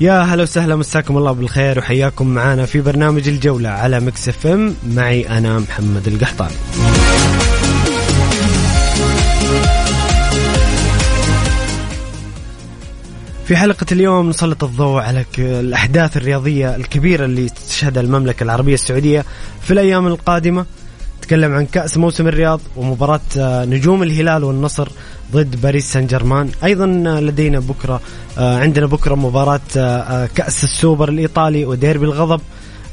يا هلا وسهلا مساكم الله بالخير وحياكم معنا في برنامج الجولة على Mix FM. معي أنا محمد القحطاني. في حلقة اليوم نسلط الضوء على الأحداث الرياضية الكبيرة اللي تشهدها المملكة العربية السعودية في الأيام القادمة. نتكلم عن كأس موسم الرياض ومباراة آه، نجوم الهلال والنصر ضد باريس سان جيرمان أيضا آه، لدينا بكرة آه، عندنا بكرة مباراة آه، آه، كأس السوبر الإيطالي وديربي الغضب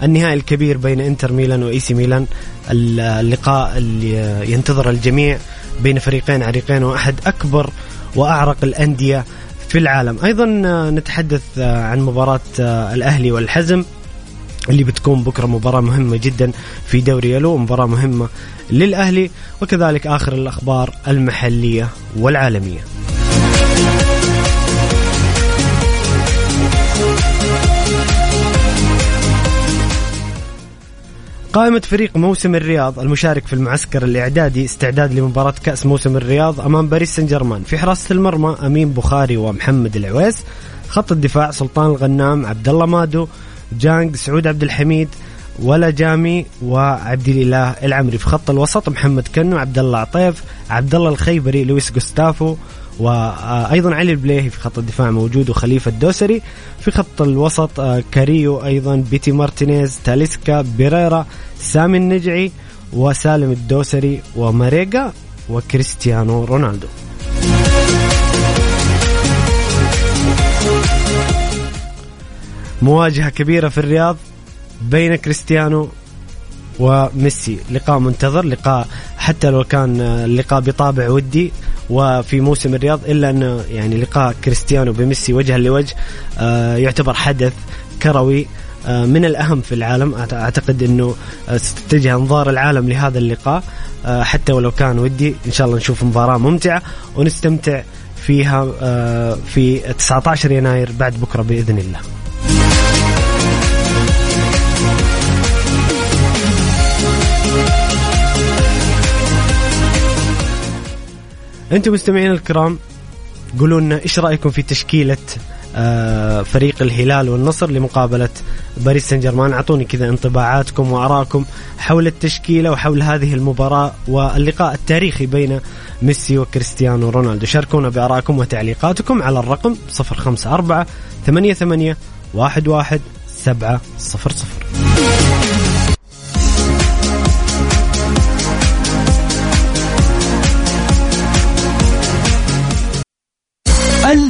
النهائي الكبير بين إنتر ميلان وإي سي ميلان. ال- اللقاء اللي ينتظر الجميع بين فريقين عريقين وأحد أكبر وأعرق الأندية في العالم. أيضا نتحدث عن مباراة الأهلي والحزم. اللي بتكون بكرة مباراة مهمة جدا في دوري يلو مباراة مهمة للأهلي وكذلك آخر الأخبار المحلية والعالمية. قائمة فريق موسم الرياض المشارك في المعسكر الإعدادي استعداد لمباراة كأس موسم الرياض أمام باريس سان جيرمان في حراسة المرمى أمين بخاري ومحمد العويس خط الدفاع سلطان الغنام عبد الله مادو جانج سعود عبد الحميد ولا جامي وعبد الإله العمري. في خط الوسط محمد كنو عبد الله عطيف عبد الله الخيبري لويس جوستافو وأيضا علي البليهي في خط الدفاع موجود وخليفة الدوسري في خط الوسط آه، كاريو أيضا بيتي مارتينيز تاليسكا بيريرا سامي النجعي وسالم الدوسري وماريجا وكريستيانو رونالدو. مواجهة كبيرة في الرياض بين كريستيانو وميسي. لقاء منتظر لقاء حتى لو كان اللقاء بطابع ودي وفي موسم الرياض إلا أنه يعني لقاء كريستيانو بميسي وجها لوجه آه، يعتبر حدث كروي آه، من الأهم في العالم. أعتقد أنه آه، ستتجه أنظار العالم لهذا اللقاء حتى ولو كان ودي. إن شاء الله نشوف مباراة ممتعة ونستمتع فيها في 19 يناير بعد بكرة بإذن الله. أنتم مستمعين الكرام قولوا لنا إيش رأيكم في تشكيلة آه، فريق الهلال والنصر لمقابلة باريس سان جيرمان أعطوني كذا انطباعاتكم وآرائكم حول التشكيلة وحول هذه المباراة واللقاء التاريخي بين ميسي وكريستيانو رونالدو. شاركونا بآرائكم وتعليقاتكم على الرقم 054 88 11 700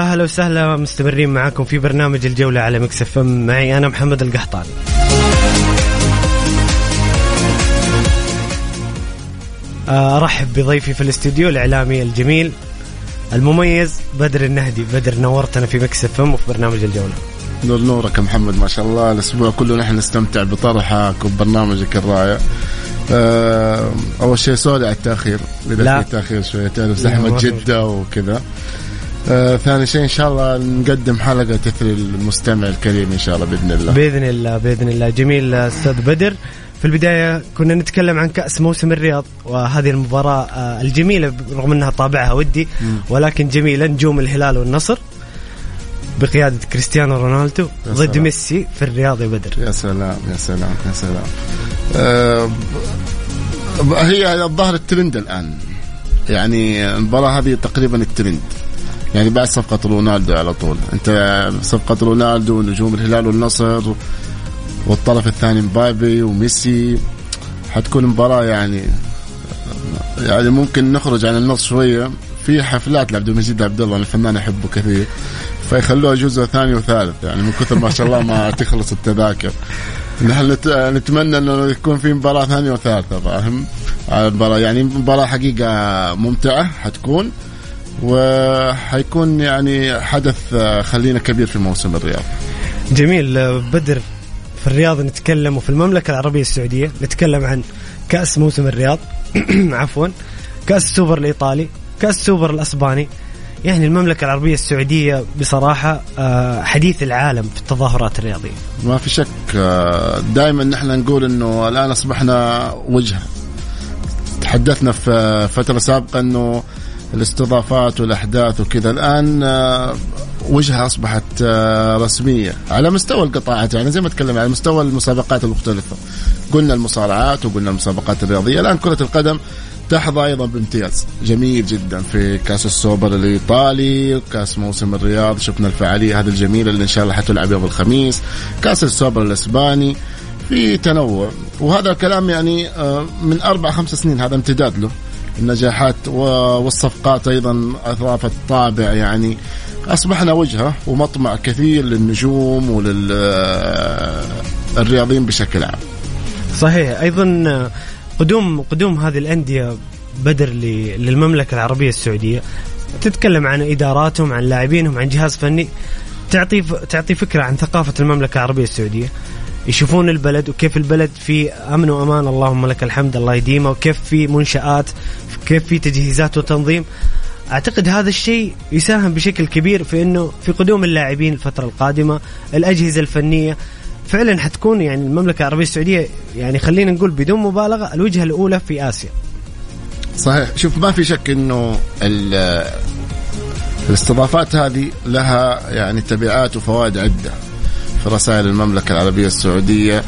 يا هلا وسهلا مستمرين معاكم في برنامج الجولة على Mix FM معي أنا محمد القحطاني آه، أرحب بضيفي في الاستوديو الإعلامي الجميل المميز بدر النهدي. بدر نورتنا في Mix FM وفي برنامج الجولة. نور نورك يا محمد ما شاء الله. الأسبوع كله نحن نستمتع بطرحك وبرنامجك الرائع. آه، أول شيء sorry على التأخير إذا. في تأخير شوية تعرف زحمه جدة وكذا. آه، ثاني شيء إن شاء الله نقدم حلقة تثري المستمع الكريم إن شاء الله بإذن الله. بإذن الله بإذن الله. جميل أستاذ بدر. في البداية كنا نتكلم عن كأس موسم الرياض وهذه المباراة آه، الجميلة رغم أنها طابعها ودي ولكن جميلة نجوم الهلال والنصر بقيادة كريستيانو رونالدو ضد سلام. ميسي في الرياض يا بدر. يا سلام يا سلام يا سلام. آه، هي الظاهر الترند الآن. يعني المباراة هذه تقريبا الترند. يعني بعد صفقة رونالدو على طول. أنت صفقة رونالدو ونجوم الهلال والنصر والطرف الثاني مبابي وميسي حتكون مباراة يعني يعني ممكن نخرج عن النص شوية. في حفلات لعبد المجيد عبد الله الفنان أحبه كثير. فيخلوها جزء ثاني وثالث يعني من كثر ما شاء الله ما تخلص التذاكر. نحن نت- نتمنى إنه يكون في مباراة ثانية وثالثة فاهم؟ يعني مباراة حقيقة ممتعة حتكون. وحيكون يعني حدث آه، خلينا كبير في موسم الرياض. جميل. آه، بدر في الرياض نتكلم وفي المملكة العربية السعودية نتكلم عن كأس موسم الرياض. عفوا. كأس السوبر الإيطالي كأس السوبر الأسباني. يعني المملكة العربية السعودية بصراحة آه، حديث العالم في التظاهرات الرياضية. ما في شك دائما نحن نقول إنه الآن أصبحنا وجهة. تحدثنا في فترة سابقة إنه الاستضافات والأحداث وكذا. الآن آه، وجهة أصبحت آه، رسمية على مستوى القطاعات. يعني زي ما تكلم على مستوى المسابقات المختلفة. قلنا المصارعات وقلنا المسابقات الرياضية. الآن كرة القدم تحظى أيضا بامتياز جميل جدا في كأس السوبر الإيطالي كأس موسم الرياض. شفنا الفعالية هذه الجميلة اللي إن شاء الله حتلعب يوم الخميس. كأس السوبر الإسباني في تنوع. وهذا الكلام يعني آه، من أربع خمس سنين هذا امتداد له. النجاحات والصفقات أيضا اضافت طابع يعني. أصبحنا وجهة ومطمع كثير للنجوم وللرياضيين بشكل عام. صحيح. أيضا آه، قدوم قدوم هذه الأندية بدر ل- للمملكة العربية السعودية. تتكلم عن إداراتهم عن لاعبينهم عن جهاز فني. تعطي تعطي فكرة عن ثقافة المملكة العربية السعودية. يشوفون البلد وكيف البلد في أمن وأمان. اللهم لك الحمد الله يديمه. وكيف في منشآت كيف في تجهيزات وتنظيم. أعتقد هذا الشيء يساهم بشكل كبير في إنه في قدوم اللاعبين الفترة القادمة الأجهزة الفنية. فعلا حتكون يعني المملكة العربية السعودية يعني خلينا نقول بدون مبالغة الوجهة الأولى في آسيا. صحيح. شوف ما في شك إنه ال- الاستضافات هذه لها يعني تبعات وفوائد عدة. في رسائل المملكة العربية السعودية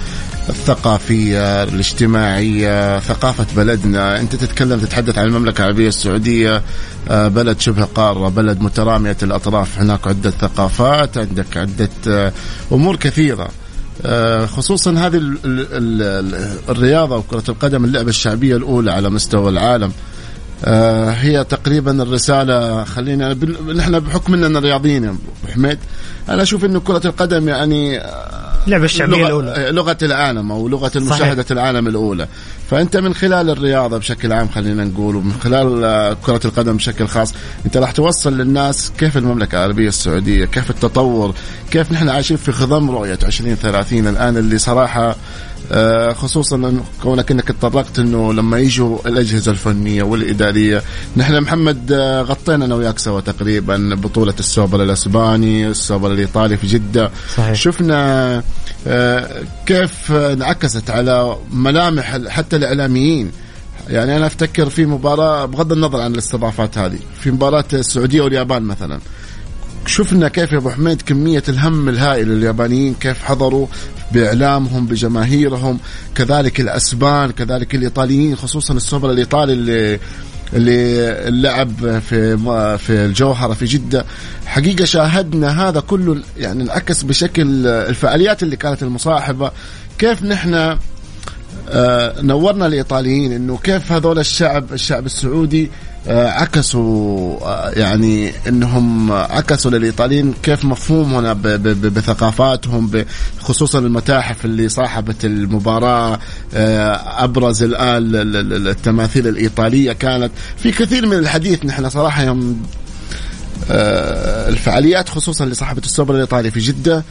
الثقافية الاجتماعية ثقافة بلدنا. أنت تتكلم تتحدث عن المملكة العربية السعودية آه، بلد شبه قارة بلد مترامية الأطراف هناك عدة ثقافات عندك عدة آه، أمور كثيرة. آه، خصوصا هذه ال- ال- ال- الرياضة وكرة القدم اللعبة الشعبية الأولى على مستوى العالم. هي تقريبا الرسالة خلينا نحن بحكم إننا رياضيين يا أبو حميد أنا أشوف إنه كرة القدم يعني آه، اللعبه الشعبية لغة, الأولى لغة العالم أو لغة صحيح. مشاهده العالم الأولى فأنت من خلال الرياضة بشكل عام خلينا نقول ومن خلال آه، كرة القدم بشكل خاص أنت راح توصل للناس كيف المملكة العربية السعودية كيف التطور كيف نحن عايشين في خضم رؤية 2030 الآن اللي صراحة آه، خصوصا إنه كونك انك تطرقت إنه لما يجوا الأجهزة الفنية والإدارية نحن محمد آه، غطينا أنا وياك سوا تقريبا بطولة السوبر الأسباني السوبر الإيطالي في جدة. صحيح. شفنا آه، كيف آه، انعكست على ملامح حتى الإعلاميين. يعني أنا أفتكر في مباراة بغض النظر عن الاستضافات هذه في مباراة السعودية واليابان مثلا. شفنا كيف يا أبو حميد كمية الهم الهائل اليابانيين كيف حضروا بإعلامهم بجماهيرهم كذلك الأسبان كذلك الإيطاليين خصوصا السوبر الإيطالي اللي اللي لعب في في الجوهرة في جدة. حقيقة شاهدنا هذا كله يعني انعكس بشكل الفعاليات اللي كانت المصاحبة. كيف نحن آه، نورنا الإيطاليين إنه كيف هذول الشعب الشعب السعودي عكسوا آه، يعني إنهم عكسوا للإيطاليين كيف مفهومهم بثقافاتهم خصوصا المتاحف اللي صاحبت المباراة آه، أبرز الان ال- ال- ال- التماثيل الإيطالية كانت. في كثير من الحديث نحن صراحة يوم آه، الفعاليات خصوصا اللي صاحبت السوبر الإيطالي في جدة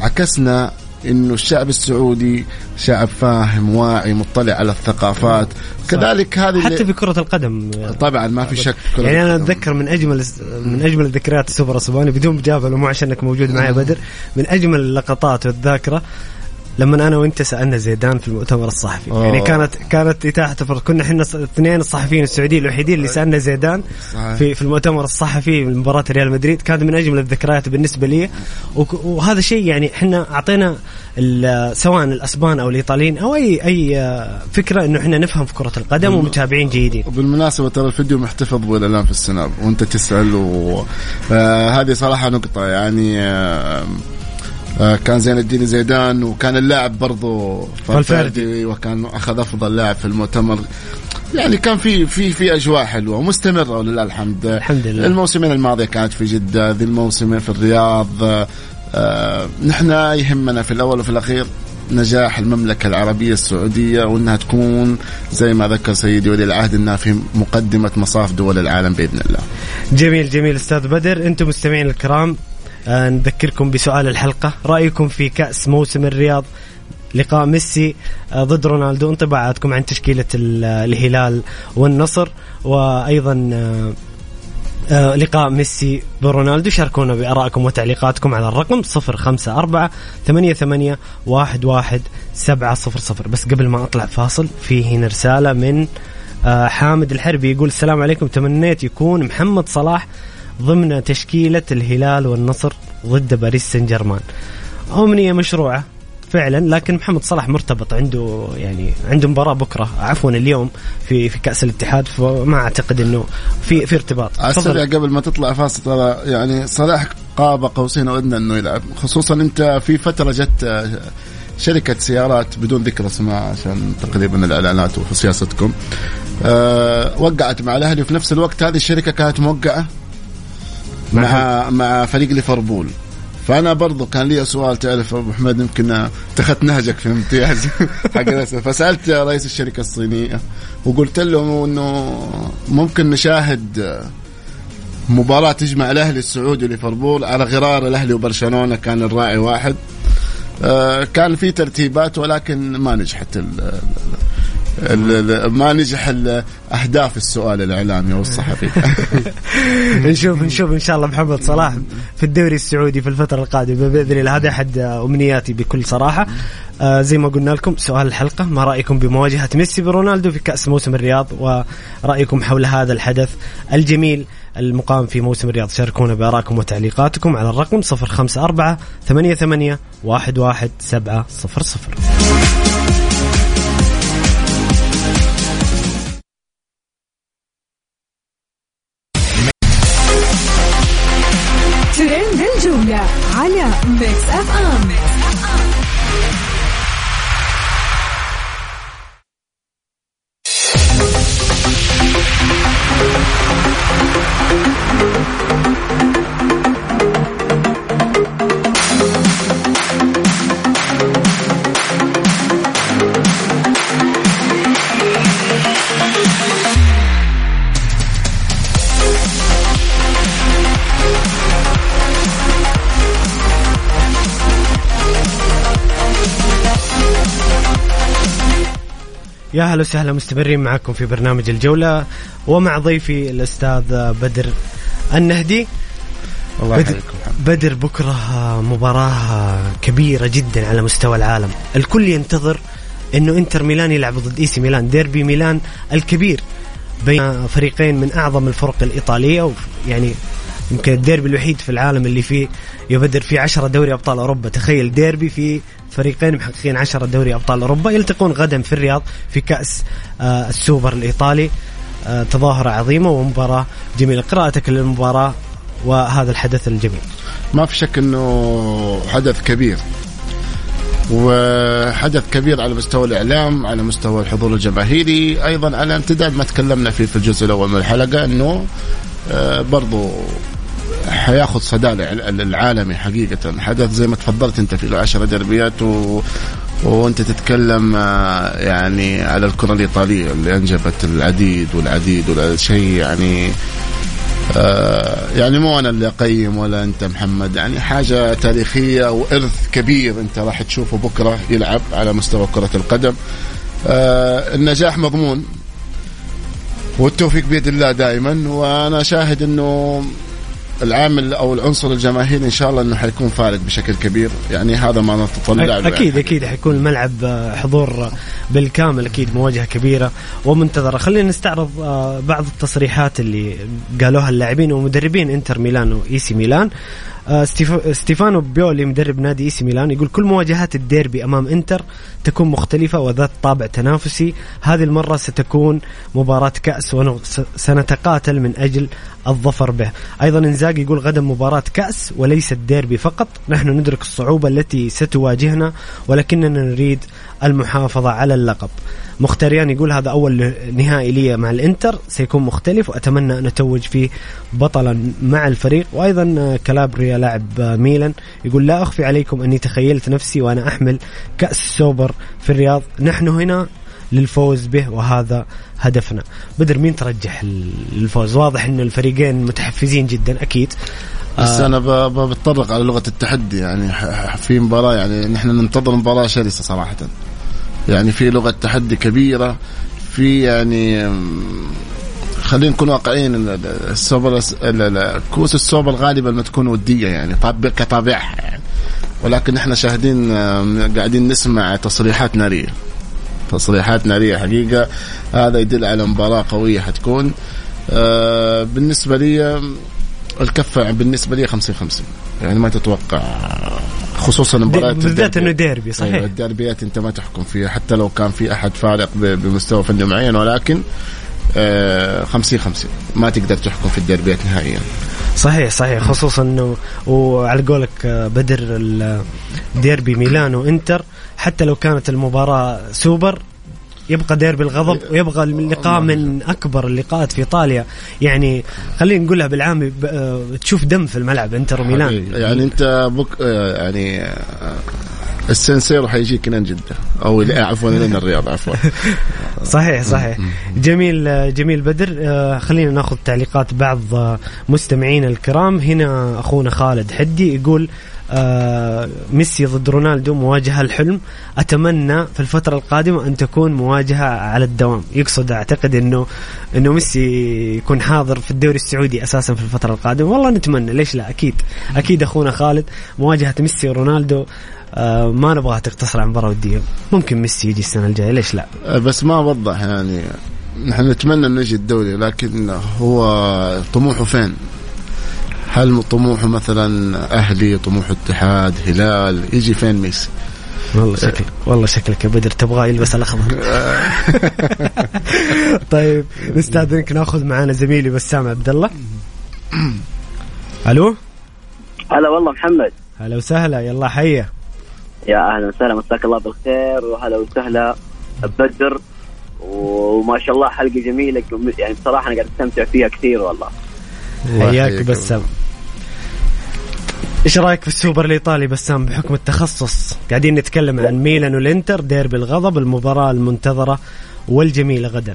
عكسنا إنه الشعب السعودي شعب فاهم واعي مطلع على الثقافات. كذلك هذه حتى في كرة القدم. طبعا ما في شك يعني أنا أتذكر من أجمل من أجمل الذكريات السوبر الصباني بدون مجابله مو عشان انك موجود معي بدر من أجمل اللقطات والذاكرة. لما أنا وأنت سألنا زيدان في المؤتمر الصحفي. أوه. يعني كانت كانت اتاحه الفرصه كنا إحنا الاثنين الصحفيين السعوديين الوحيدين اللي سألنا زيدان صحيح. في في المؤتمر الصحفي لمباراه ريال مدريد. كانت من أجمل الذكريات بالنسبة لي. وهذا شيء يعني إحنا أعطينا سواء الأسبان أو الإيطاليين أو اي أي آه، فكرة إنه إحنا نفهم في كرة القدم ومتابعين جيدين. وبالمناسبة ترى الفيديو محتفظ إلى الآن في السناب وأنت تسأل وهذه آه هذه صراحة نقطة يعني آه آه كان زين الدين زيدان وكان اللاعب برضو فالفيردي. وكان أخذ أفضل لاعب في المؤتمر. يعني كان في في في أجواء حلوة ومستمرة ولله الحمد. الحمد لله. الموسمين الماضية كانت في جدة ذي الموسمين في الرياض آه آه نحن يهمنا في الأول وفي الأخير نجاح المملكة العربية السعودية وأنها تكون زي ما ذكر سيدي ولي العهد أنها في مقدمة مصاف دول العالم بإذن الله. جميل جميل أستاذ بدر. أنتم مستمعين الكرام نذكركم بسؤال الحلقة. رأيكم في كأس موسم الرياض؟ لقاء ميسي آه ضد رونالدو انطباعاتكم عن تشكيلة ال- الهلال والنصر وأيضا آه آه، لقاء ميسي برونالدو. شاركونا بارائكم وتعليقاتكم على الرقم 054 88 11 700 بس قبل ما أطلع فاصل في هنا رسالة من حامد الحربي يقول السلام عليكم. تمنيت يكون محمد صلاح ضمن تشكيلة الهلال والنصر ضد باريس سان جيرمان. امنيه مشروعة فعلا لكن محمد صلاح مرتبط عنده يعني عنده مباراة بكرة عفوا اليوم في في كأس الاتحاد فما أعتقد إنه في في ارتباط. على. السريع قبل ما تطلع فاصل ترى يعني صلاح قاب قوسين أو ادنى إنه يلعب. خصوصا أنت في فترة جت شركة سيارات بدون ذكر أسماء عشان تقريبا الإعلانات وفي سياستكم. أه وقعت مع الأهلي وفي نفس الوقت هذه الشركة كانت موقعة؟ مع مع فريق ليفربول فأنا برضو كان لي سؤال تعرف أبو حميد يمكن اتخذت نهجك في امتياز حق. فسألت رئيس الشركة الصينية وقلت له إنه ممكن نشاهد مباراة تجمع الأهلي السعودي وليفربول على غرار الأهلي وبرشلونة كان الراعي واحد آه، كان في ترتيبات ولكن ما نجحت ما نجح أهداف السؤال الإعلامي والصحفي. نشوف نشوف إن شاء الله محمد صلاح في الدوري السعودي في الفترة القادمة. بإذن الله هذا أحد أمنياتي بكل صراحة. آه زي ما قلنا لكم سؤال الحلقة ما رأيكم بمواجهة ميسي برونالدو في كأس موسم الرياض؟ ورأيكم حول هذا الحدث الجميل المقام في موسم الرياض؟ شاركونا بآرائكم وتعليقاتكم على الرقم 054 88 11700 يا هلا وسهلا مستمرين معكم في برنامج الجولة ومع ضيفي الأستاذ بدر النهدي. الله بدر, بدر بكرة مباراة كبيرة جدا على مستوى العالم. الكل ينتظر أنه إنتر ميلان يلعب ضد إيسي ميلان. ديربي ميلان الكبير بين فريقين من أعظم الفرق الإيطالية وف- يعني يمكن الديربي الوحيد في العالم اللي فيه يا بدر في عشرة دوري أبطال أوروبا. تخيل ديربي في فريقين محققين عشرة دوري أبطال أوروبا يلتقون غدا في الرياض في كأس آه، السوبر الإيطالي. آه، تظاهرة عظيمة ومباراة جميلة. قراءتك للمباراة وهذا الحدث الجميل. ما في شك إنه حدث كبير وحدث كبير على مستوى الإعلام على مستوى الحضور الجماهيري. أيضا على امتداد ما تكلمنا فيه في الجزء الأول من الحلقة إنه آه، برضو حياخذ صدى العالمي حقيقة. حدث زي ما تفضلت انت في 10 دربيات و... وانت تتكلم آه، يعني على الكرة الإيطالية اللي أنجبت العديد والعديد والشيء يعني آه يعني مو أنا اللي أقيم ولا أنت محمد يعني حاجة تاريخية وإرث كبير أنت راح تشوفه بكرة يلعب على مستوى كرة القدم. آه النجاح مضمون والتوفيق بيد الله دائما وأنا شاهد إنه العامل أو العنصر الجماهيري إن شاء الله إنه حيكون فارق بشكل كبير. يعني هذا ما نتطلع له أكيد يعني. أكيد حيكون الملعب آه، حضور بالكامل أكيد مواجهة كبيرة ومنتظرة. خلينا نستعرض آه، بعض التصريحات اللي قالوها اللاعبين ومدربين إنتر ميلان واي سي ميلان. آه، ستيفانو بيولي مدرب نادي إي سي ميلان يقول كل مواجهات الديربي أمام إنتر تكون مختلفة وذات طابع تنافسي. هذه المرة ستكون مباراة كأس وسنتقاتل من أجل الظفر به. أيضا إنزاج يقول غدا مباراة كأس وليس الديربي فقط. نحن ندرك الصعوبة التي ستواجهنا ولكننا نريد المحافظة على اللقب. مختاريان يقول هذا أول نهائي لي مع الإنتر سيكون مختلف وأتمنى أن أتوج فيه بطلا مع الفريق. وأيضا كالابريا لاعب ميلان يقول لا أخفي عليكم أني تخيلت نفسي وأنا أحمل كأس سوبر في الرياض. نحن هنا للفوز به وهذا هدفنا. بدر مين ترجح الفوز واضح أن الفريقين متحفزين جدا أكيد. بس آه أنا بتطرق على لغة التحدي يعني في مباراة يعني نحن ننتظر مباراة شرسة صراحة. يعني في لغة تحدي كبيرة في يعني خلينا نكون واقعيين السوبر كوس السوبر غالبا ما تكون ودية يعني كطابعها يعني. ولكن إحنا شاهدين قاعدين نسمع تصريحات نارية. تصريحات ناريه حقيقة. هذا يدل على مباراة قوية حتكون. آه، بالنسبة لي الكفه بالنسبة لي 50 50 يعني ما تتوقع خصوصا مباريات بالذات إنه ديربي صحيح. أيوة الديربيات أنت ما تحكم فيها. حتى لو كان في أحد فارق بمستوى فني معين ولكن 50 50 ما تقدر تحكم في الديربيات نهائيا. صحيح صحيح. خصوصا إنه وعلى قولك آه، بدر الديربي ميلان وانتر حتى لو كانت المباراة سوبر يبقى ديربي الغضب ويبقى اللقاء من أكبر اللقاءات في إيطاليا. يعني خلينا نقولها بالعامي آه، تشوف دم في الملعب إنتر وميلان يعني أنت بك آه، يعني السان سيرو حيجيك لين جدة. أو عفوا لين الرياض عفوا. صحيح صحيح. جميل جميل بدر. آه، خلينا ناخذ تعليقات بعض مستمعينا الكرام. هنا أخونا خالد حدي يقول آه ميسي ضد رونالدو مواجهة الحلم. أتمنى في الفترة القادمة أن تكون مواجهة على الدوام. يقصد أعتقد أنه أنه ميسي يكون حاضر في الدوري السعودي أساسا في الفترة القادمة. والله نتمنى ليش لا؟ أكيد. أكيد أخونا خالد مواجهة ميسي ورونالدو آه ما نبغاها تقتصر على مباراة ودية. ممكن ميسي يجي السنة الجاية ليش لا؟ آه، بس ما وضح يعني. نحن نتمنى إنه يجي الدوري لكن هو طموحه فين؟ هل طموحه مثلا أهلي طموحه اتحاد هلال؟ يجي فين ميسي؟ والله شكل والله شكلك يا بدر تبغاه يلبس الاخضر طيب نستاذنك ناخذ معنا زميلي بسام عبد الله ألو؟ هلا والله محمد. هلا وسهلا يلا حيه يا أهلا وسهلا مساك الله بالخير وهلا وسهلا بدر وما شاء الله حلقة جميلة يعني بصراحة أنا قاعد أستمتع فيها كثير والله. حياك بسام. إيش رأيك في السوبر الإيطالي بسام بحكم التخصص؟ قاعدين نتكلم عن ميلان والإنتر ديربي الغضب المباراة المنتظرة والجميلة غدا.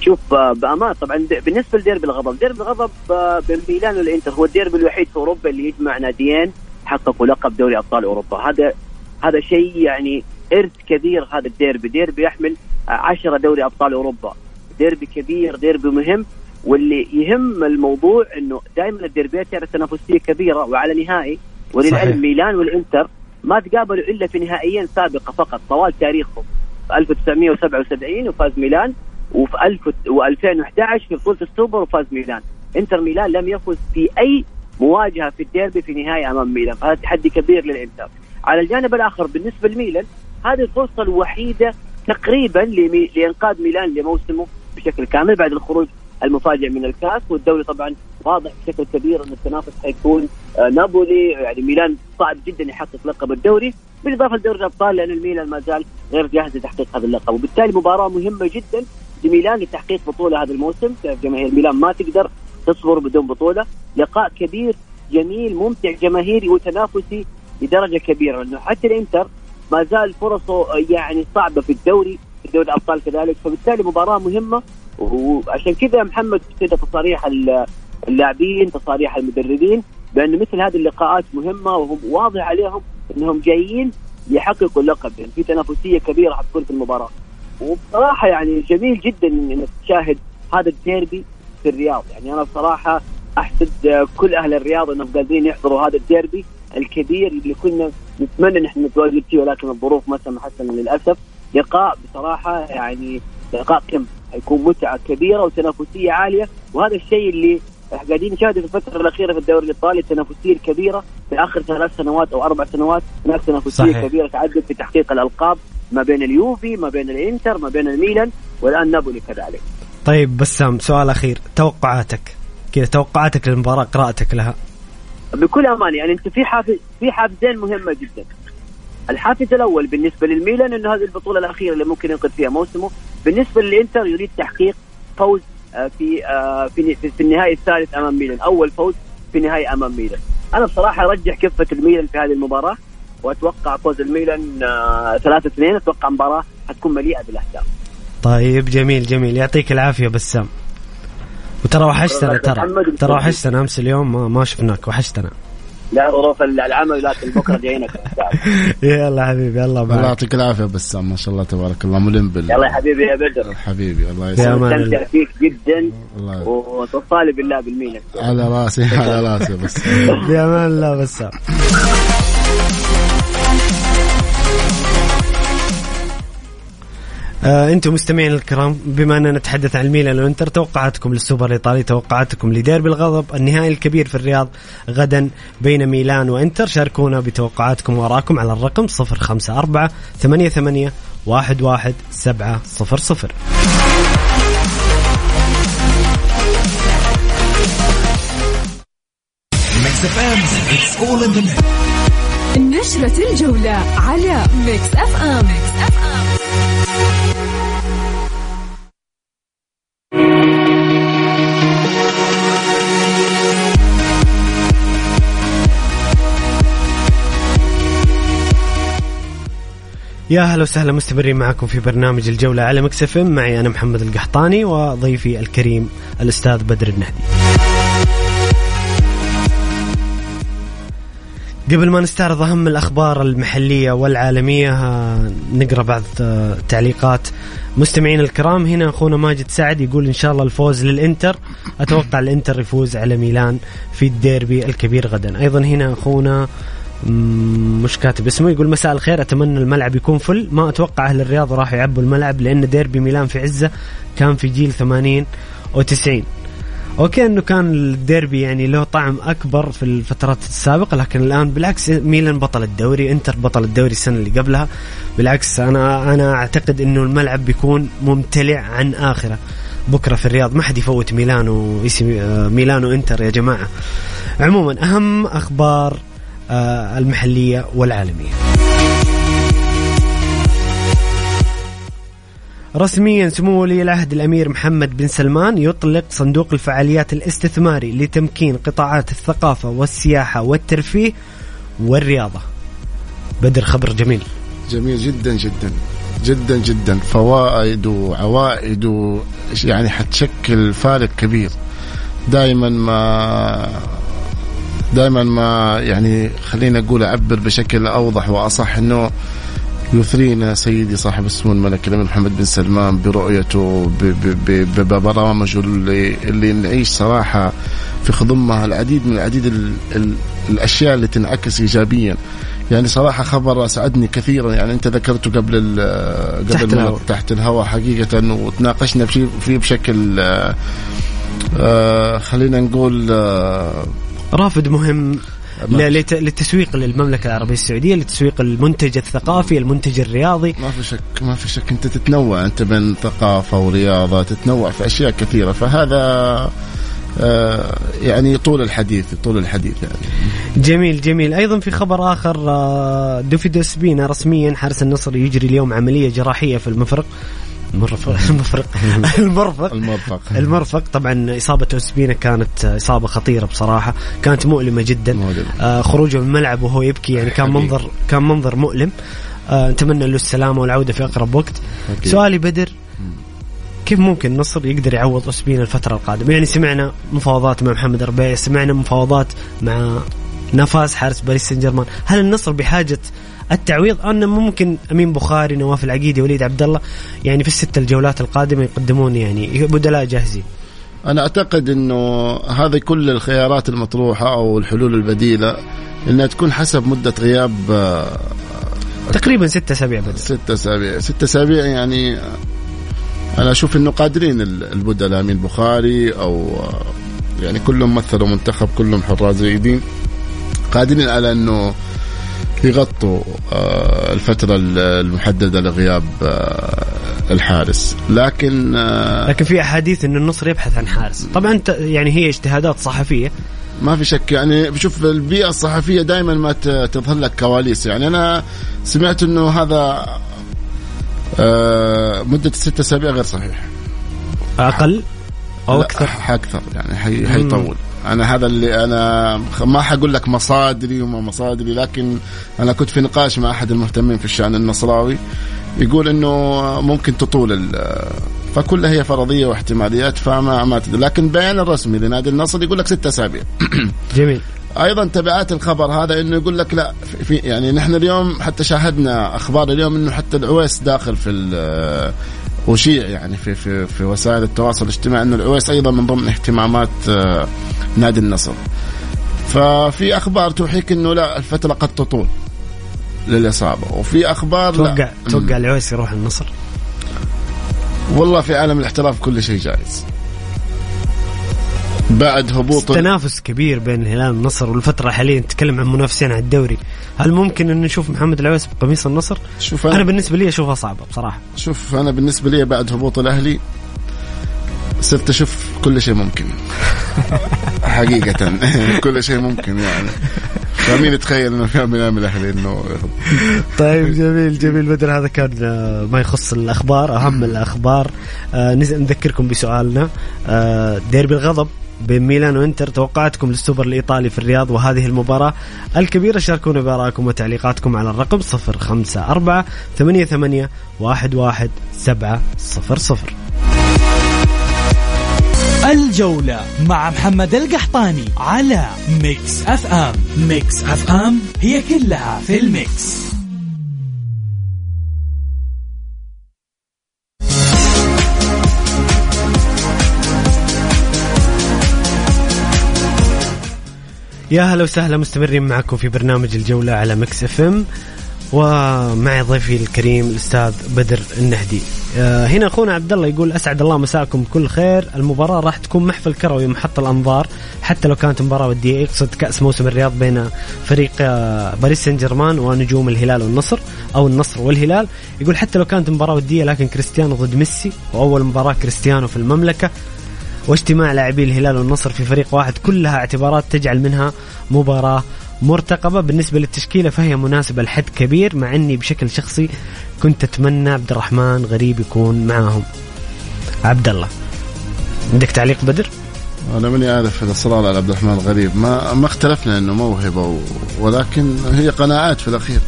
شوف بامان طبعا بالنسبة لديربي الغضب ديربي الغضب آه، بين ميلان والإنتر هو الديربي الوحيد في أوروبا اللي يجمع ناديين. حققوا لقب دوري أبطال أوروبا. هذا هذا شيء يعني إرث كبير هذا الديربي. ديربي يحمل عشرة دوري أبطال أوروبا. ديربي كبير ديربي مهم. واللي يهم الموضوع إنه دائما الديربيات تعرف تنافسية كبيرة وعلى نهائي. وللعلم ميلان والإنتر ما تقابلوا إلا في نهائيين سابقة فقط. طوال تاريخهم. في 1977 وفاز ميلان. وفي 2011 في بطولة السوبر وفاز ميلان. إنتر ميلان لم يفز في أي مواجهة في الديربي في نهائي أمام ميلان فهذا تحدي كبير للإنتر. على الجانب الآخر بالنسبة لميلان هذه الفرصة الوحيدة تقريبا لإنقاذ ميلان لموسمه بشكل كامل بعد الخروج المفاجئ من الكاس. والدوري طبعا واضح بشكل كبير أن التنافس حيكون آه، نابولي. يعني ميلان صعب جدا يحقق لقب الدوري بالإضافة لدوري الأبطال لأن الميلان ما زال غير جاهز لتحقيق هذا اللقب. وبالتالي مباراة مهمة جدا لميلان لتحقيق بطولة هذا الموسم. جماهير ميلان ما تقدر تصبر بدون بطولة. لقاء كبير جميل ممتع جماهيري وتنافسي بدرجة كبيرة. لأنه حتى الإنتر ما زال فرصه يعني صعبة في الدوري في دوري الأبطال كذلك. فبالتالي مباراة مهمة. وعشان كذا محمد ابتدى تصاريح اللاعبين تصاريح المدربين بأن مثل هذه اللقاءات مهمة وهم واضح عليهم إنهم جايين يحققوا اللقب. يعني في تنافسية كبيرة حتكون في المباراة. وبصراحة يعني جميل جدا إنك تشاهد هذا الديربي. الرياض. يعني أنا بصراحه أحسد كل أهل الرياض أنهم قادرين يحضروا هذا الديربي الكبير اللي كنا نتمنى نحن نتواجد فيه ولكن الظروف ما سمحت لنا للأسف. لقاء بصراحة يعني لقاء قمه حيكون متعة كبيرة وتنافسية عالية. وهذا الشيء اللي قاعدين نشاهده في الفترة الأخيرة في الدوري الإيطالي التنافسية الكبيرة في آخر ثلاث سنوات أو أربع سنوات. هناك تنافسية صحيح. كبيرة تعدد في تحقيق الألقاب ما بين اليوفي ما بين الإنتر ما بين الميلان والآن نابولي كذلك. طيب بسام سؤال أخير. توقعاتك. كذا توقعاتك للمباراة قراءتك لها. بكل امانه يعني أنت في حافز في حافزين مهمة جدا. الحافز الأول بالنسبة للميلان إنه هذه البطولة الأخيرة اللي ممكن ينقذ فيها موسمه. بالنسبة للإنتر يريد تحقيق فوز آه، في آه، في في النهائي الثالث أمام ميلان. أول فوز في النهائي أمام ميلان. أنا بصراحة أرجح كفة الميلان في هذه المباراة وأتوقع فوز الميلان 3 آه، 2 أتوقع مباراة حتكون مليئة بالاهداف طيب جميل جميل. يعطيك العافية بسام. وترى وحشتنا ترى. ترى وحشتنا أمس اليوم ما, ما شفناك. وحشتنا. لا ظروف العمل لكن بكرة جايينك. يلا حبيبي يلا معك الله يعطيك العافية بسام ما شاء الله تبارك الله. ملم بال يلا يا حبيبي يا بدر. حبيبي الله يسلمك استمتع فيك جدا. وتصالي بالله بالمينة. على راسي على راسي بس بامان الله بسام. آه أنتم مستمعين الكرام بما أننا نتحدث عن الميلان والإنتر توقعاتكم للسوبر الإيطالي توقعاتكم لديربي الغضب النهائي الكبير في الرياض غدا بين ميلان وإنتر. شاركونا بتوقعاتكم وآرائكم على الرقم 054 88 11 700 نشرة الجولة على Mix FM, Mix FM. يا هلا وسهلا مستمرين معكم في برنامج الجولة على مكسف معي أنا محمد القحطاني وضيفي الكريم الأستاذ بدر النهدي. قبل ما نستعرض أهم الأخبار المحلية والعالمية نقرأ بعض تعليقات. مستمعين الكرام هنا أخونا ماجد سعد يقول إن شاء الله الفوز للإنتر. أتوقع الإنتر يفوز على ميلان في الديربي الكبير غدا. أيضا هنا أخونا مش كاتب اسمه يقول مساء الخير أتمنى الملعب يكون فل. ما أتوقع أهل الرياض راح يعبوا الملعب لأن ديربي ميلان في عزة كان في جيل 80 و90 أوكي إنه كان الديربي يعني له طعم أكبر في الفترات السابقة لكن الآن بالعكس ميلان بطل الدوري إنتر بطل الدوري السنة اللي قبلها. بالعكس أنا أنا أعتقد إنه الملعب بيكون ممتلئ عن آخرة. بكرة في الرياض ما حد يفوت ميلان واسم آه، ميلان وانتر يا جماعة. عموما أهم أخبار المحلية والعالمية رسميا سمو ولي العهد الأمير محمد بن سلمان يطلق صندوق الفعاليات الاستثماري لتمكين قطاعات الثقافة والسياحة والترفيه والرياضة. بدر خبر جميل. جميل جدا جدا جدا جدا فوائد وعوائد يعني حتشكل فارق كبير. دائما ما دائما ما يعني خلينا أقول أعبر بشكل أوضح وأصح إنه يثرينا سيدي صاحب السمو الملك الامير محمد بن سلمان برؤيته ببرامجه اللي, اللي نعيش صراحة في خضمها العديد من العديد ال ال الأشياء اللي تنعكس ايجابيا. يعني صراحة خبر أسعدني كثيرا. يعني أنت ذكرته قبل قبل تحت الهواء. تحت الهواء حقيقة وتناقشنا فيه بشكل آه خلينا نقول آه رافد مهم للتسويق للمملكة العربية السعودية لتسويق المنتج الثقافي المنتج الرياضي. ما في شك ما في شك أنت تتنوع أنت بين ثقافة ورياضة تتنوع في أشياء كثيرة. فهذا آه، يعني طول الحديث طول الحديث يعني. جميل جميل. أيضا في خبر آخر آه، دوفيدو سبينا رسميا حارس النصر يجري اليوم عملية جراحية في المفرق. المرفق. المفرق المرفق. المرفق. المرفق. طبعا إصابة أوسبينا كانت إصابة خطيرة بصراحة. كانت مؤلمة جدا. آه خروجه من الملعب وهو يبكي يعني كان. منظر كان منظر مؤلم. آه نتمنى له السلامة والعودة في أقرب وقت. سؤالي بدر كيف ممكن النصر يقدر يعوض أوسبينا الفترة القادمة؟ يعني سمعنا مفاوضات مع محمد ربيع سمعنا مفاوضات مع نفاس حارس باريس سان جيرمان. هل النصر بحاجة التعويض. ان ممكن أمين بخاري نواف العقيدي وليد عبد الله يعني في الست الجولات القادمة يقدمون يعني بدلاء جاهزين. أنا أعتقد إنه هذه كل الخيارات المطروحة أو الحلول البديلة إنها تكون حسب مدة غياب آه، تقريبا ستة أسابيع بدر ستة أسابيع. ستة أسابيع يعني أنا أشوف إنه قادرين ال- البدلاء امين بخاري أو آه، يعني كلهم مثلوا منتخب كلهم حراس جيدين قادرين على إنه يغطوا آه، الفترة ال- المحددة لغياب آه، الحارس. لكن آه، لكن في أحاديث إن النصر يبحث عن حارس. طبعا يعني هي اجتهادات صحفية. ما في شك. يعني بشوف البيئة الصحفية دائما ما تظهر لك كواليس. يعني أنا سمعت أنه هذا مدة ست أسابيع غير صحيح. لا، أكثر؟ ح- أكثر. يعني حي... حيطول. أنا هذا اللي أنا ما حقول لك مصادري وما مصادري لكن أنا كنت في نقاش مع أحد المهتمين في الشأن النصراوي يقول إنه ممكن تطول. فكلها هي فرضية واحتماليات فما ما تدري لكن البيان الرسمي لنادي النصر يقول لك ستة أسابيع جميل أيضا تبعات الخبر هذا إنه يقول لك لا في- يعني نحن اليوم حتى شاهدنا أخبار اليوم إنه حتى العويس داخل في وشيع يعني في في في وسائل التواصل الاجتماعي إنه العويس أيضا من ضمن اهتمامات آه، نادي النصر. ففي أخبار توحيك إنه لا الفترة قد تطول للإصابة وفي أخبار لا. توقع توقع العويس يروح النصر والله في عالم الاحتراف كل شيء جائز. بعد هبوط تنافس كبير بين الهلال والنصر والفترة حاليا نتكلم عن منافسين على الدوري. هل ممكن إن نشوف محمد العويس بقميص النصر؟ شوف أنا بالنسبة لي أشوفها صعبة بصراحة. شوف أنا بالنسبة لي بعد هبوط الأهلي صرت أشوف كل شيء ممكن. حقيقة كل شيء ممكن يعني. فمين يتخيل إنه في يوم من الأيام الأهلي انه طيب جميل جميل. بدر هذا كان آه، ما يخص الأخبار أهم الأخبار. آه، نذكركم بسؤالنا. آه، ديربي الغضب. بين ميلان وانتر. توقعاتكم للسوبر الإيطالي في الرياض وهذه المباراة الكبيرة. شاركونا بارائكم وتعليقاتكم على الرقم 054 88 11 700 الجولة مع محمد القحطاني على ميكس أف أم. ميكس أف أم هي كلها في الميكس. يا هلا وسهلا مستمرين معكم في برنامج الجولة على مكس إف إم. ومعي ضيفي الكريم الأستاذ بدر النهدي. آه، هنا أخونا عبد الله يقول أسعد الله مساكم بكل خير، المباراة راح تكون محفل كروي محط الأنظار. حتى لو كانت مباراة ودية يقصد كأس موسم الرياض بين فريق آه، باريس سان جيرمان ونجوم الهلال والنصر أو النصر والهلال، يقول حتى لو كانت مباراة ودية لكن كريستيانو ضد ميسي. وأول مباراة كريستيانو في المملكة. واجتماع لاعبي الهلال والنصر في فريق واحد كلها اعتبارات تجعل منها مباراة مرتقبة. بالنسبة للتشكيلة فهي مناسبة لحد كبير مع إني بشكل شخصي كنت أتمنى عبد الرحمن غريب يكون معاهم. عبد الله عندك تعليق بدر؟ أنا ماني عارف الاصرار على عبد الرحمن الغريب ما ما اختلفنا إنه موهبة و... ولكن هي قناعات في الأخير.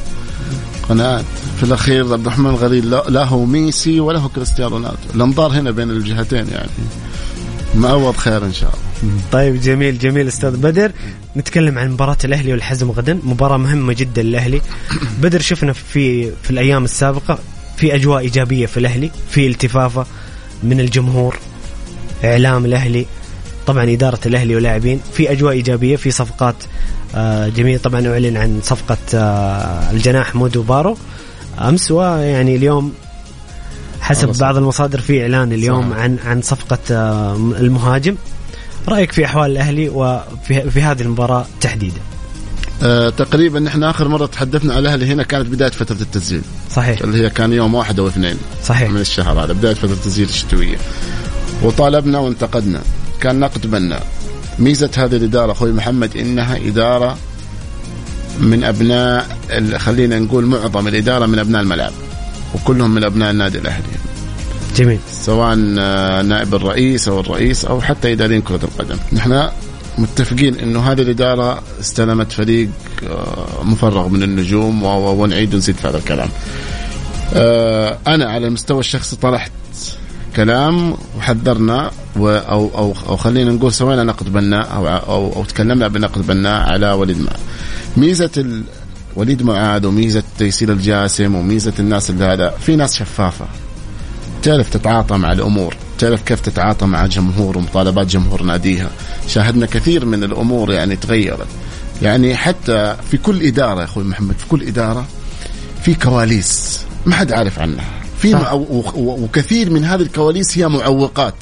قناعات في الأخير. عبد الرحمن الغريب لا, لا هو ميسي ولا هو كريستيانو رونالدو. الأنظار هنا بين الجهتين يعني. معوض خير إن شاء الله. طيب جميل جميل أستاذ بدر. نتكلم عن مباراة الأهلي والحزم غدا. مباراة مهمة جدا للأهلي. بدر شفنا في في الأيام السابقة في أجواء إيجابية في الأهلي في التفافة من الجمهور إعلام الأهلي طبعا إدارة الأهلي ولاعبين في أجواء إيجابية في صفقات آه، جميلة. طبعا أعلن عن صفقة آه، الجناح مودو بارو. أمس ويعني اليوم حسب. بعض المصادر في إعلان اليوم صحيح. عن عن صفقة آه، المهاجم. رأيك في أحوال الأهلي وفي في هذه المباراة تحديدا؟ آه تقريبا نحن آخر مرة تحدثنا على الأهلي هنا كانت بداية فترة التسجيل. صحيح. اللي هي كان يوم واحد أو اثنين. صحيح. من الشهر هذا بداية فترة التسجيل الشتوية. وطالبنا وانتقدنا. كان نقد بناء ميزة هذه الإدارة أخوي محمد إنها إدارة من أبناء خلينا نقول معظم الإدارة من أبناء الملعب. وكلهم من أبناء النادي الأهلي. جميل. سواء آه، نائب الرئيس أو الرئيس أو حتى إداريين كرة القدم. نحن متفقين إنه هذه الإدارة استلمت فريق آه، مفرغ من النجوم ونعيد ونزيد في هذا الكلام. آه، أنا على المستوى الشخصي طرحت كلام وحذرنا و أو أو أو خلينا نقول سوينا نقد بناء أو أو, أو تكلمنا بنقد بناء على وليد معاذ. ميزة ال وليد معاذ وميزة تيسير الجاسم وميزة الناس اللي هذا في ناس شفافة. تعرف تتعاطى مع الأمور. تعرف كيف تتعاطى مع جمهور ومطالبات جمهور ناديها. شاهدنا كثير من الأمور يعني تغيرت. يعني حتى في كل إدارة يا أخوي محمد في كل إدارة في كواليس ما حد عارف عنها. في. وكثير من هذه الكواليس هي معوقات.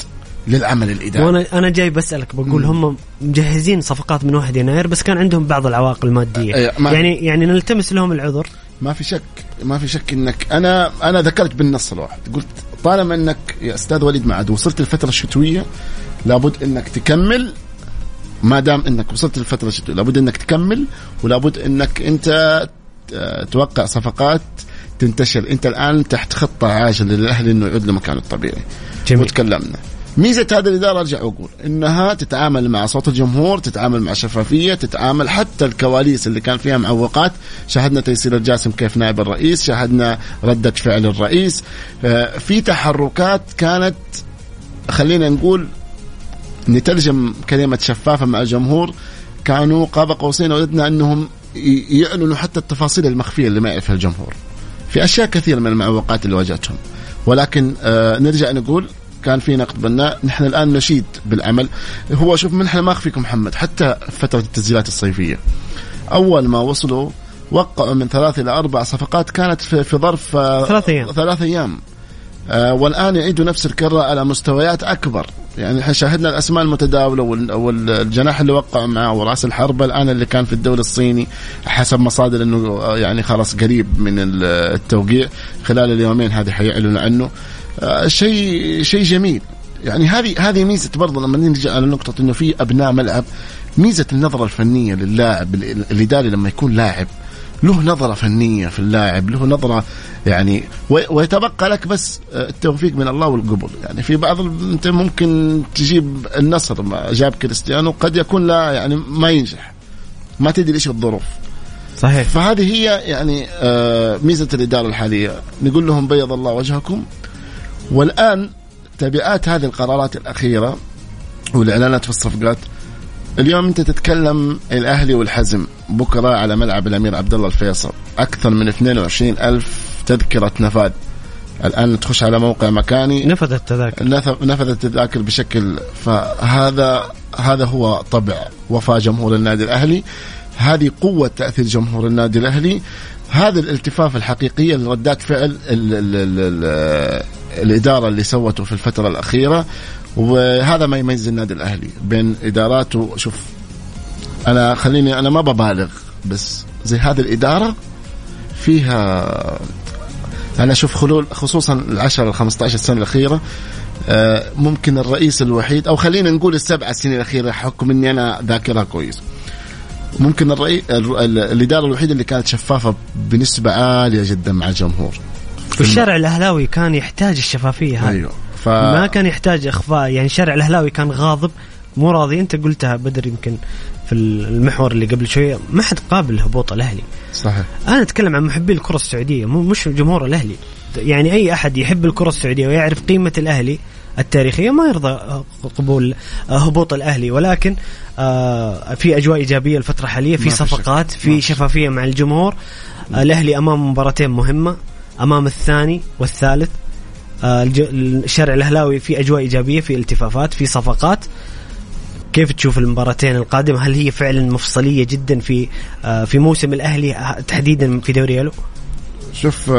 للعمل الإداري. وأنا أنا جاي بسألك بقول هم مجهزين صفقات من 1 يناير بس كان عندهم بعض العوائق المادية. ما- يعني يعني نلتمس لهم العذر؟ ما في شك ما في شك انك أنا أنا ذكرت بالنص الواحد. قلت طالما إنك يا أستاذ وليد معد وصلت الفترة الشتوية لابد إنك تكمل ما دام إنك وصلت للفتره الشتوية لابد إنك تكمل ولابد إنك أنت ت- توقع صفقات تنتشر. أنت الآن تحت خطة عاجلة للاهلي إنه يعود لمكانه الطبيعي. جميل. وتكلمنا. ميزة هذه الإدارة أرجع وأقول إنها تتعامل مع صوت الجمهور تتعامل مع شفافيه تتعامل حتى الكواليس اللي كان فيها معوقات. شاهدنا تيسير الجاسم كيف نائب الرئيس شاهدنا ردة فعل الرئيس. آه، في تحركات كانت خلينا نقول نترجم كلمة شفافة مع الجمهور. كانوا قاب قوسين وددنا أنهم يعلنوا حتى التفاصيل المخفية اللي ما يعرفها الجمهور. في أشياء كثير من المعوقات اللي واجهتهم. ولكن آه نرجع نقول كان في نقد بناء نحن الآن نشيد بالعمل. هو شوف من نحن ما اخفيكم محمد حتى فترة التسجيلات الصيفية. أول ما وصلوا وقعوا من ثلاث إلى أربع صفقات كانت في, في ظرف آه، ثلاث أيام. ثلاث أيام. آه والآن يعيدوا نفس الكرة على مستويات أكبر. يعني إحنا شاهدنا الأسماء المتداولة وال- والجناح اللي وقعوا معاه وراس الحربة الآن اللي كان في الدوري الصيني حسب مصادر إنه آه، يعني خلاص قريب من ال- التوقيع. خلال اليومين هذه حيعلنوا عنه. شيء شيء جميل. يعني هذه هذه ميزة برضه لما نرجع على نقطة إنه في أبناء ملعب ميزة النظرة الفنية للاعب ال- الإداري لما يكون لاعب له نظرة فنية في اللاعب له نظرة يعني وي- ويتبقى لك بس التوفيق من الله والقبول. يعني في بعض أنت ممكن تجيب النصر ما جاب كريستيانو قد يكون لا يعني ما ينجح. ما تدري إيش الظروف. صحيح. فهذه هي يعني آه، ميزة الإدارة الحالية. نقول لهم بيض الله وجهكم. والآن تبعات هذه القرارات الأخيرة والإعلانات في الصفقات اليوم أنت تتكلم الأهلي والحزم بكرة على ملعب الأمير عبد الله الفيصل. أكثر من 22 ألف تذكرة نفاذ الآن تخش على موقع مكاني. نفذ التذاكر. نف- نفذت التذاكر بشكل فهذا هذا هو طبع وفاء جمهور النادي الأهلي. هذه قوة تأثير جمهور النادي الأهلي. هذا الالتفاف الحقيقية لردات فعل ال ال ال ال الإدارة اللي سوته في الفترة الأخيرة وهذا ما يميز النادي الأهلي بين إداراته. شوف أنا خليني أنا ما ببالغ بس زي هذه الإدارة فيها أنا أشوف خلول خصوصا العشر ال 15 سنة الأخيرة آه، ممكن الرئيس الوحيد أو خلينا نقول السبع سنين الأخيرة حكم إني أنا ذاكرها كويس. ممكن الرئيس الإدارة الوحيدة اللي كانت شفافة بنسبة عالية جدا مع الجمهور. والشارع الأهلاوي كان يحتاج الشفافية هذه. أيوه ف... ما كان يحتاج إخفاء يعني الشارع الأهلاوي كان غاضب مو راضي. أنت قلتها بدر يمكن في المحور اللي قبل شوية ما حد قابل هبوط الأهلي. صحيح. أنا أتكلم عن محبي الكرة السعودية مو مش جمهور الأهلي. يعني أي أحد يحب الكرة السعودية ويعرف قيمة الأهلي التاريخية ما يرضى قبول هبوط الأهلي. ولكن آه، في أجواء إيجابية الفترة الحالية في. صفقات في. شفافية مع الجمهور. الأهلي أمام مباراتين مهمة. أمام الثاني والثالث. آه، الشارع الأهلاوي في أجواء إيجابية في التفافات في صفقات. كيف تشوف المباراتين القادمة؟ هل هي فعلا مفصلية جدا في آه، في موسم الأهلي آه، تحديدا في دوري ألو شوف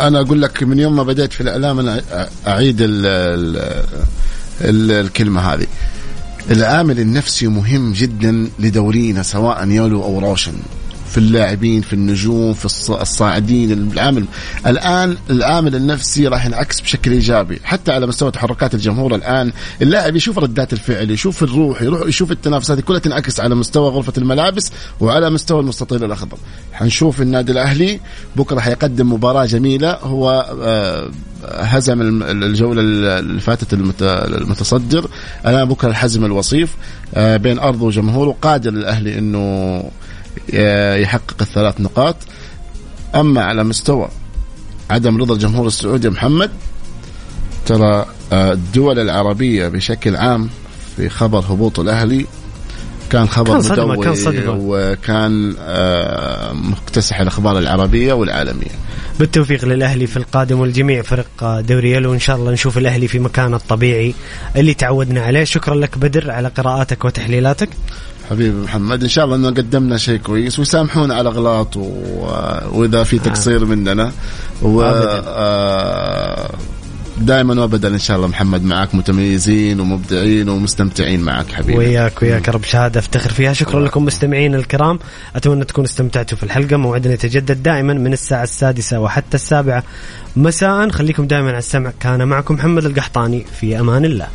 أنا أقول لك من يوم ما بديت في الإعلام أنا أعيد ال ال ال الكلمة هذه. العامل النفسي مهم جدا لدورينا سواء يولو أو روشن. في اللاعبين في النجوم في الص- الصاعدين العامل. الآن العامل النفسي راح ينعكس بشكل إيجابي. حتى على مستوى تحركات الجمهور الآن اللاعب يشوف ردات الفعل يشوف الروح يروح يشوف التنافسات كلها تنعكس على مستوى غرفة الملابس وعلى مستوى المستطيل الأخضر. حنشوف النادي الأهلي بكرة حيقدم مباراة جميلة. هو آه، هزم الجولة اللي فاتت المت- المتصدر. الآن بكرة الحزم الوصيف آه، بين ارضه وجمهوره قادر الأهلي إنه يحقق الثلاث نقاط. أما على مستوى عدم رضا الجمهور السعودي محمد ترى آه، الدول العربية بشكل عام في خبر هبوط الأهلي. كان خبر كان صدمة، مدوي كان صدمة. وكان آه، مكتسح الأخبار العربية والعالمية. بالتوفيق للأهلي في القادم والجميع فرق دوري يلو. وان شاء الله نشوف الأهلي في مكانه الطبيعي اللي تعودنا عليه. شكرا لك بدر على قراءاتك وتحليلاتك. حبيبي محمد. إن شاء الله إنه قدمنا شيء كويس ويسامحونا على اغلاط و... وإذا في تقصير مننا. و. آه، دائما وابدا إن شاء الله محمد معك متميزين ومبدعين ومستمتعين معك حبيبي. وياك وياك رب. شهادة افتخر فيها. شكرا لكم مستمعين الكرام. أتمنى تكونوا استمتعتوا في الحلقة. موعدنا يتجدد دائما من الساعة السادسة وحتى السابعة مساء. خليكم دائما على السمع. كان معكم محمد القحطاني. في أمان الله.